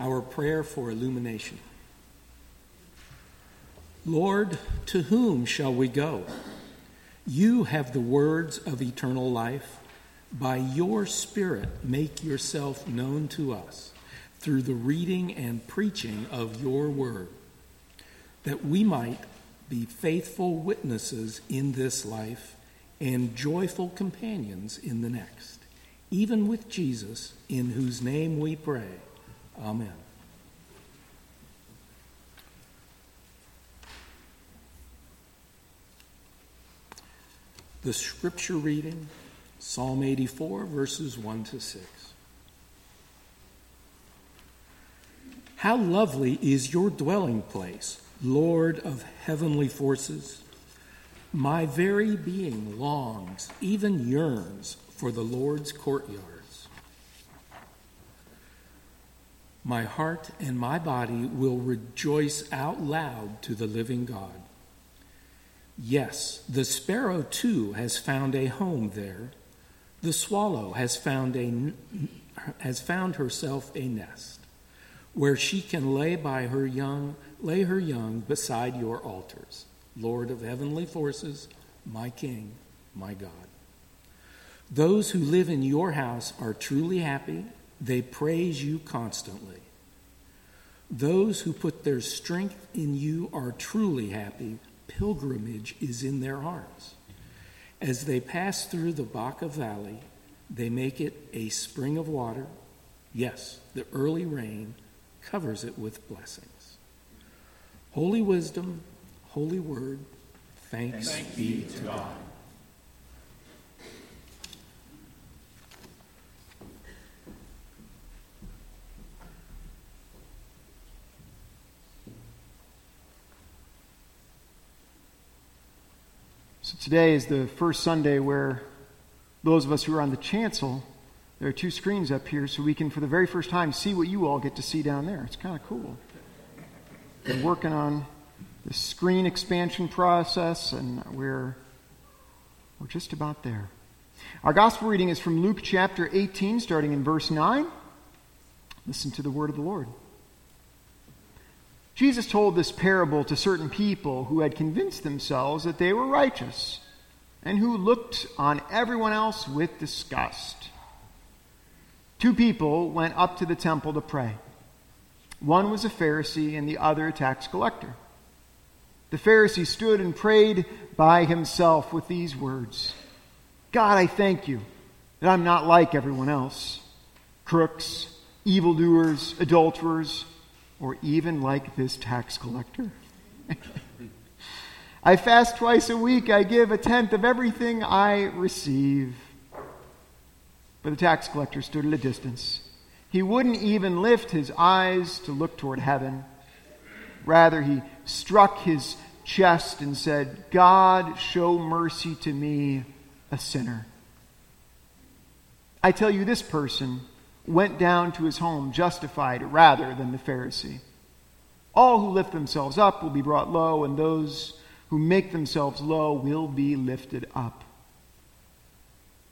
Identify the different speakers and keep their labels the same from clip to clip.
Speaker 1: Our prayer for illumination. Lord, to whom shall we go? You have the words of eternal life. By your Spirit, make yourself known to us through the reading and preaching of your word, that we might be faithful witnesses in this life and joyful companions in the next, even with Jesus, in whose name we pray. Amen. The scripture reading, Psalm 84, verses 1 to 6. How lovely is your dwelling place, Lord of heavenly forces! My very being longs, even yearns, for the Lord's courtyards. My heart and my body will rejoice out loud to the living God. Yes, the sparrow too has found a home there. The swallow has found a has found herself a nest where she can lay by her young lay her young beside your altars. Lord of heavenly forces, my king, my God. Those who live in your house are truly happy. They praise you constantly. Those who put their strength in you are truly happy pilgrimage is in their hearts. As they pass through the Baca Valley, they make it a spring of water. Yes, the early rain covers it with blessings. Holy wisdom, holy word, thanks, thanks be to God.
Speaker 2: So today is the first Sunday where those of us who are on the chancel, there are two screens up here, so we can, for the very first time, see what you all get to see down there. It's kind of cool. Been working on the screen expansion process, and we're we're just about there. Our gospel reading is from Luke chapter 18, starting in verse 9. Listen to the word of the Lord. Jesus told this parable to certain people who had convinced themselves that they were righteous and who looked on everyone else with disgust. Two people went up to the temple to pray. One was a Pharisee and the other a tax collector. The Pharisee stood and prayed by himself with these words God, I thank you that I'm not like everyone else crooks, evildoers, adulterers or even like this tax collector. I fast twice a week. I give a tenth of everything I receive. But the tax collector stood at a distance. He wouldn't even lift his eyes to look toward heaven. Rather, he struck his chest and said, God, show mercy to me, a sinner. I tell you, this person went down to his home justified rather than the Pharisee. All who lift themselves up will be brought low, and those who make themselves low will be lifted up.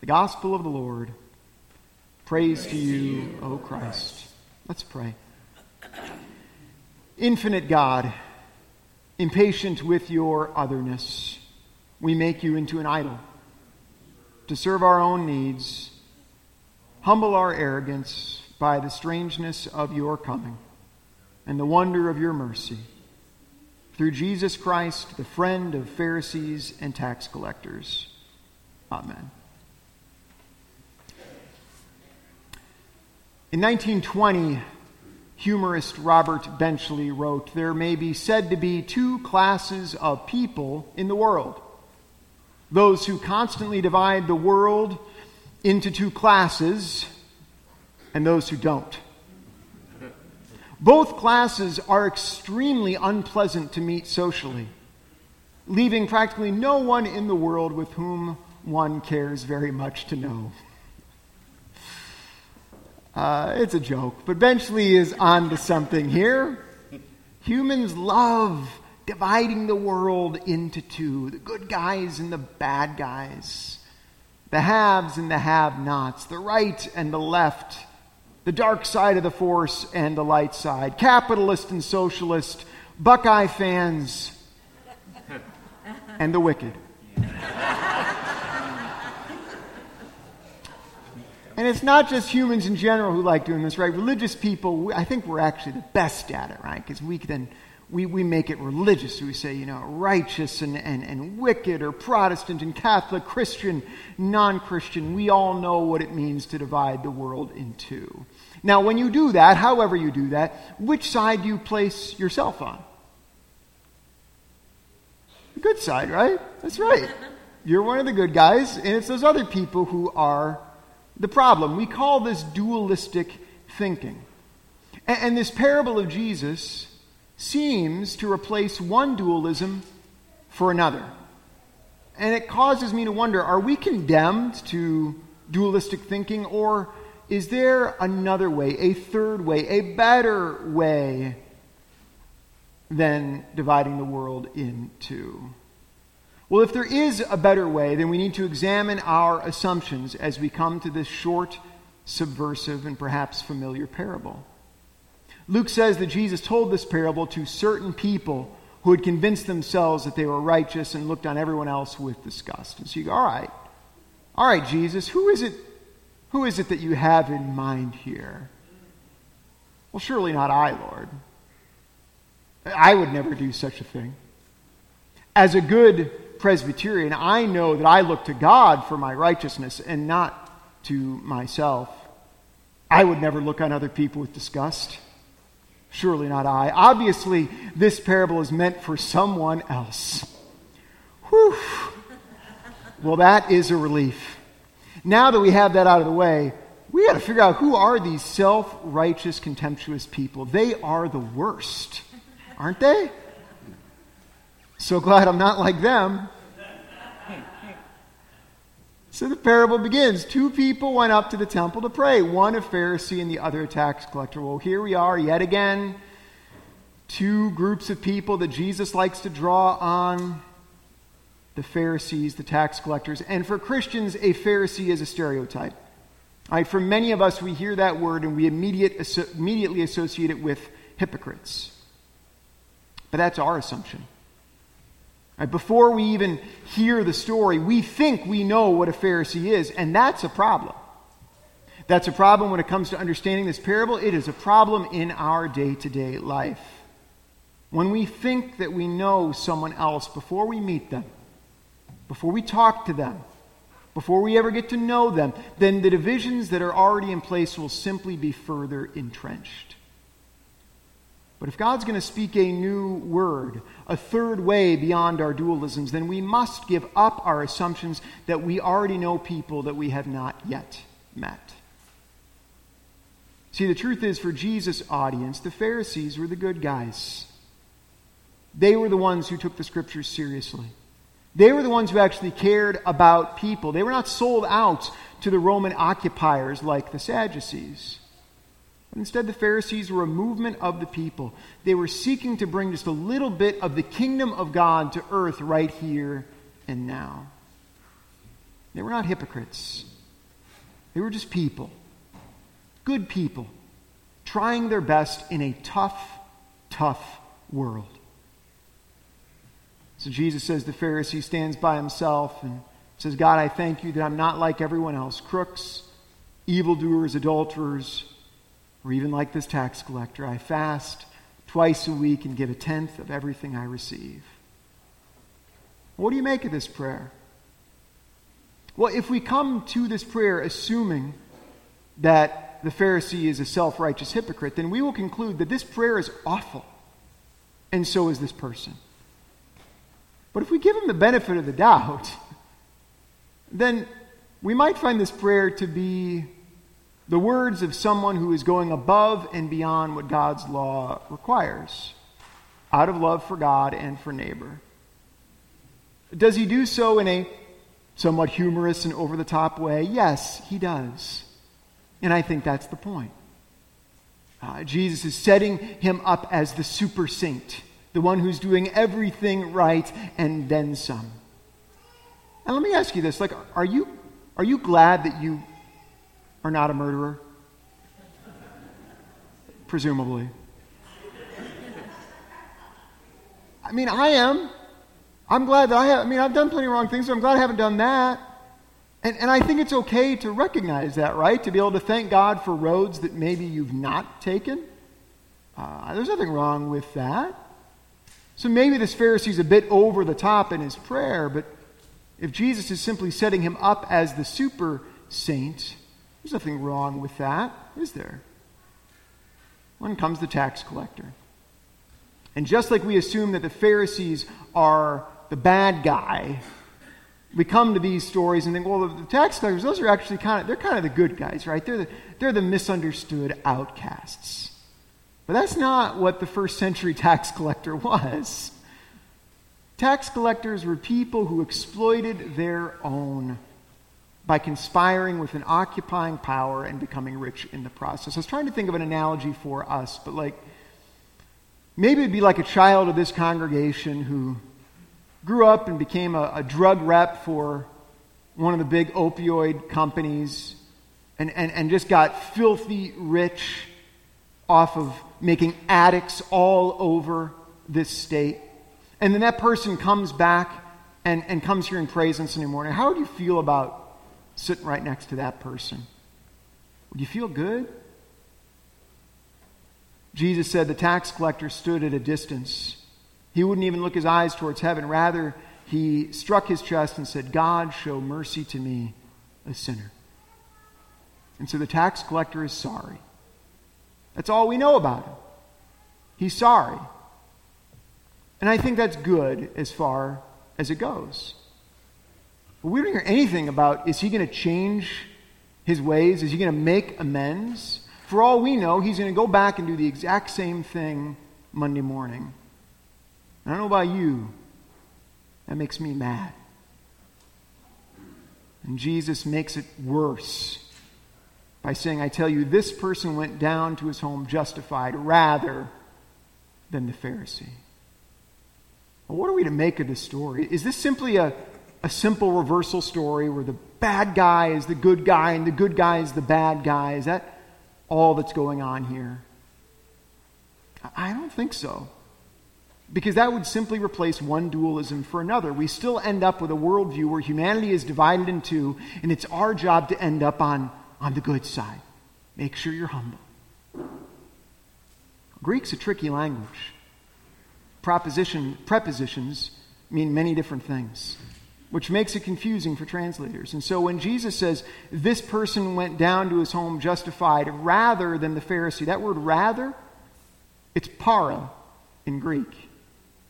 Speaker 2: The gospel of the Lord. Praise, Praise to you, O Christ. Let's pray. Infinite God, impatient with your otherness, we make you into an idol to serve our own needs Humble our arrogance by the strangeness of your coming and the wonder of your mercy. Through Jesus Christ, the friend of Pharisees and tax collectors. Amen. In 1920, humorist Robert Benchley wrote There may be said to be two classes of people in the world those who constantly divide the world into two classes and those who don't. Both classes are extremely unpleasant to meet socially, leaving practically no one in the world with whom one cares very much to know. Uh, it's a joke, but Benchley is on to something here. Humans love dividing the world into two the good guys and the bad guys the haves and the have nots, the right and the left, the dark side of the force and the light side, capitalist and socialist, Buckeye fans, and the wicked. And it's not just humans in general who like doing this, right? Religious people, I think we're actually the best at it, right? Because we can then we, we make it religious. We say, you know, righteous and, and, and wicked, or Protestant and Catholic, Christian, non Christian. We all know what it means to divide the world in two. Now, when you do that, however you do that, which side do you place yourself on? The good side, right? That's right. You're one of the good guys, and it's those other people who are the problem. We call this dualistic thinking. And, and this parable of Jesus seems to replace one dualism for another. And it causes me to wonder are we condemned to dualistic thinking, or is there another way, a third way, a better way than dividing the world in two? Well, if there is a better way, then we need to examine our assumptions as we come to this short, subversive, and perhaps familiar parable. Luke says that Jesus told this parable to certain people who had convinced themselves that they were righteous and looked on everyone else with disgust. And so you go, all right, all right, Jesus, who is it, who is it that you have in mind here? Well, surely not I, Lord. I would never do such a thing. As a good Presbyterian, I know that I look to God for my righteousness and not to myself. I would never look on other people with disgust. Surely not I. Obviously, this parable is meant for someone else. Whew. Well, that is a relief. Now that we have that out of the way, we got to figure out who are these self righteous, contemptuous people. They are the worst, aren't they? So glad I'm not like them. So the parable begins. Two people went up to the temple to pray, one a Pharisee and the other a tax collector. Well, here we are yet again. Two groups of people that Jesus likes to draw on the Pharisees, the tax collectors. And for Christians, a Pharisee is a stereotype. For many of us, we hear that word and we immediate, immediately associate it with hypocrites. But that's our assumption. Right, before we even hear the story, we think we know what a Pharisee is, and that's a problem. That's a problem when it comes to understanding this parable. It is a problem in our day to day life. When we think that we know someone else before we meet them, before we talk to them, before we ever get to know them, then the divisions that are already in place will simply be further entrenched. But if God's going to speak a new word, a third way beyond our dualisms, then we must give up our assumptions that we already know people that we have not yet met. See, the truth is, for Jesus' audience, the Pharisees were the good guys. They were the ones who took the scriptures seriously. They were the ones who actually cared about people. They were not sold out to the Roman occupiers like the Sadducees. Instead, the Pharisees were a movement of the people. They were seeking to bring just a little bit of the kingdom of God to earth right here and now. They were not hypocrites, they were just people, good people, trying their best in a tough, tough world. So Jesus says the Pharisee stands by himself and says, God, I thank you that I'm not like everyone else crooks, evildoers, adulterers or even like this tax collector, I fast twice a week and give a tenth of everything I receive. What do you make of this prayer? Well, if we come to this prayer assuming that the Pharisee is a self righteous hypocrite, then we will conclude that this prayer is awful, and so is this person. But if we give him the benefit of the doubt, then we might find this prayer to be the words of someone who is going above and beyond what God's law requires, out of love for God and for neighbor. Does he do so in a somewhat humorous and over the top way? Yes, he does. And I think that's the point. Uh, Jesus is setting him up as the super saint, the one who's doing everything right and then some. And let me ask you this like, are you, are you glad that you are not a murderer? presumably. I mean, I am. I'm glad that I have, I mean, I've done plenty of wrong things, so I'm glad I haven't done that. And, and I think it's okay to recognize that, right? To be able to thank God for roads that maybe you've not taken. Uh, there's nothing wrong with that. So maybe this Pharisee's a bit over the top in his prayer, but if Jesus is simply setting him up as the super saint, there's nothing wrong with that, is there? When comes the tax collector. And just like we assume that the Pharisees are the bad guy, we come to these stories and think, well, the tax collectors, those are actually kind of, they're kind of the good guys, right? They're the, they're the misunderstood outcasts. But that's not what the first century tax collector was. Tax collectors were people who exploited their own by conspiring with an occupying power and becoming rich in the process. I was trying to think of an analogy for us, but like maybe it'd be like a child of this congregation who grew up and became a, a drug rep for one of the big opioid companies and, and, and just got filthy rich off of making addicts all over this state. And then that person comes back and, and comes here and prays on Sunday morning. How would you feel about sitting right next to that person? Would you feel good? Jesus said the tax collector stood at a distance. He wouldn't even look his eyes towards heaven. Rather, he struck his chest and said, God, show mercy to me, a sinner. And so the tax collector is sorry. That's all we know about him. He's sorry. And I think that's good as far as it goes. But we don't hear anything about is he going to change his ways? Is he going to make amends? For all we know, he's going to go back and do the exact same thing Monday morning. I don't know about you, that makes me mad. And Jesus makes it worse by saying, I tell you, this person went down to his home justified rather than the Pharisee. Well, what are we to make of this story? Is this simply a, a simple reversal story where the bad guy is the good guy and the good guy is the bad guy? Is that all that's going on here? I don't think so. Because that would simply replace one dualism for another. We still end up with a worldview where humanity is divided in two, and it's our job to end up on on the good side. Make sure you're humble. Greek's a tricky language. Proposition, prepositions mean many different things, which makes it confusing for translators. And so when Jesus says, this person went down to his home justified rather than the Pharisee, that word rather, it's para in Greek.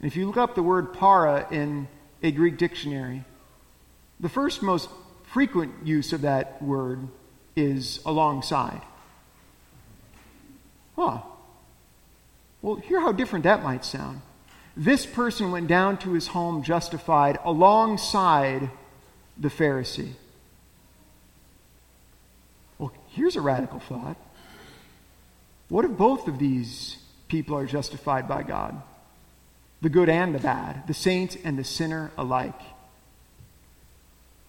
Speaker 2: And if you look up the word para in a Greek dictionary, the first most frequent use of that word is alongside. Huh. Well, hear how different that might sound. This person went down to his home justified alongside the Pharisee. Well, here's a radical thought. What if both of these people are justified by God? The good and the bad, the saint and the sinner alike.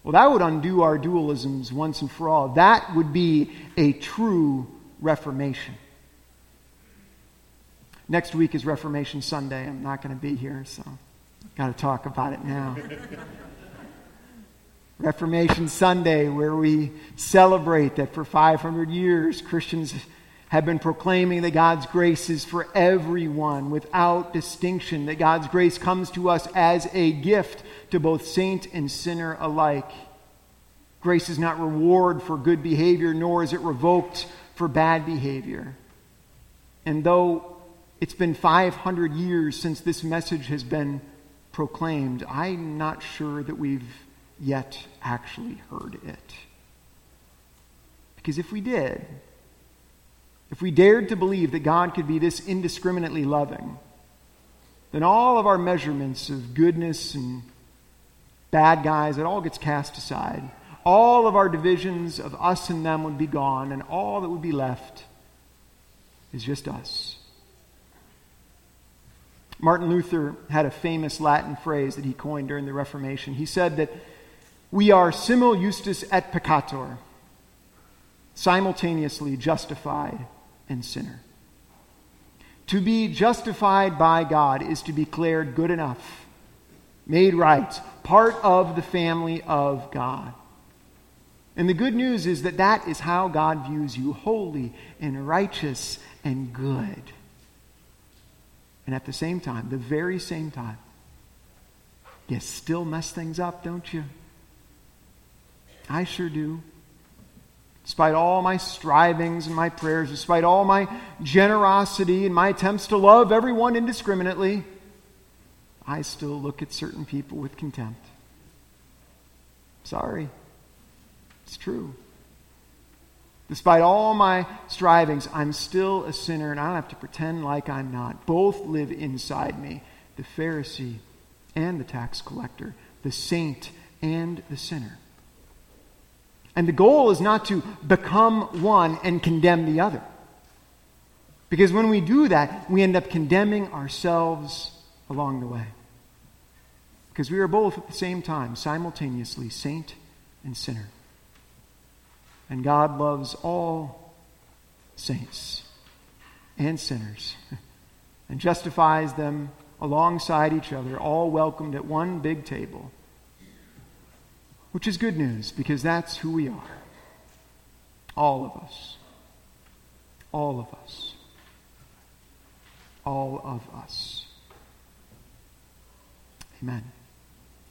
Speaker 2: Well, that would undo our dualisms once and for all. That would be a true Reformation. Next week is Reformation Sunday. I'm not going to be here, so I've got to talk about it now. Reformation Sunday, where we celebrate that for 500 years Christians have been proclaiming that God's grace is for everyone without distinction, that God's grace comes to us as a gift to both saint and sinner alike. Grace is not reward for good behavior, nor is it revoked for bad behavior. And though it's been 500 years since this message has been proclaimed, I'm not sure that we've yet actually heard it. Because if we did, if we dared to believe that God could be this indiscriminately loving, then all of our measurements of goodness and bad guys, it all gets cast aside. All of our divisions of us and them would be gone, and all that would be left is just us. Martin Luther had a famous Latin phrase that he coined during the Reformation. He said that we are simul justus et peccator, simultaneously justified and sinner. To be justified by God is to be declared good enough, made right, part of the family of God. And the good news is that that is how God views you holy and righteous and good. And at the same time, the very same time, you still mess things up, don't you? I sure do. Despite all my strivings and my prayers, despite all my generosity and my attempts to love everyone indiscriminately, I still look at certain people with contempt. Sorry. It's true. Despite all my strivings, I'm still a sinner and I don't have to pretend like I'm not. Both live inside me the Pharisee and the tax collector, the saint and the sinner. And the goal is not to become one and condemn the other. Because when we do that, we end up condemning ourselves along the way. Because we are both at the same time, simultaneously, saint and sinner. And God loves all saints and sinners and justifies them alongside each other, all welcomed at one big table. Which is good news because that's who we are. All of us. All of us. All of us. Amen.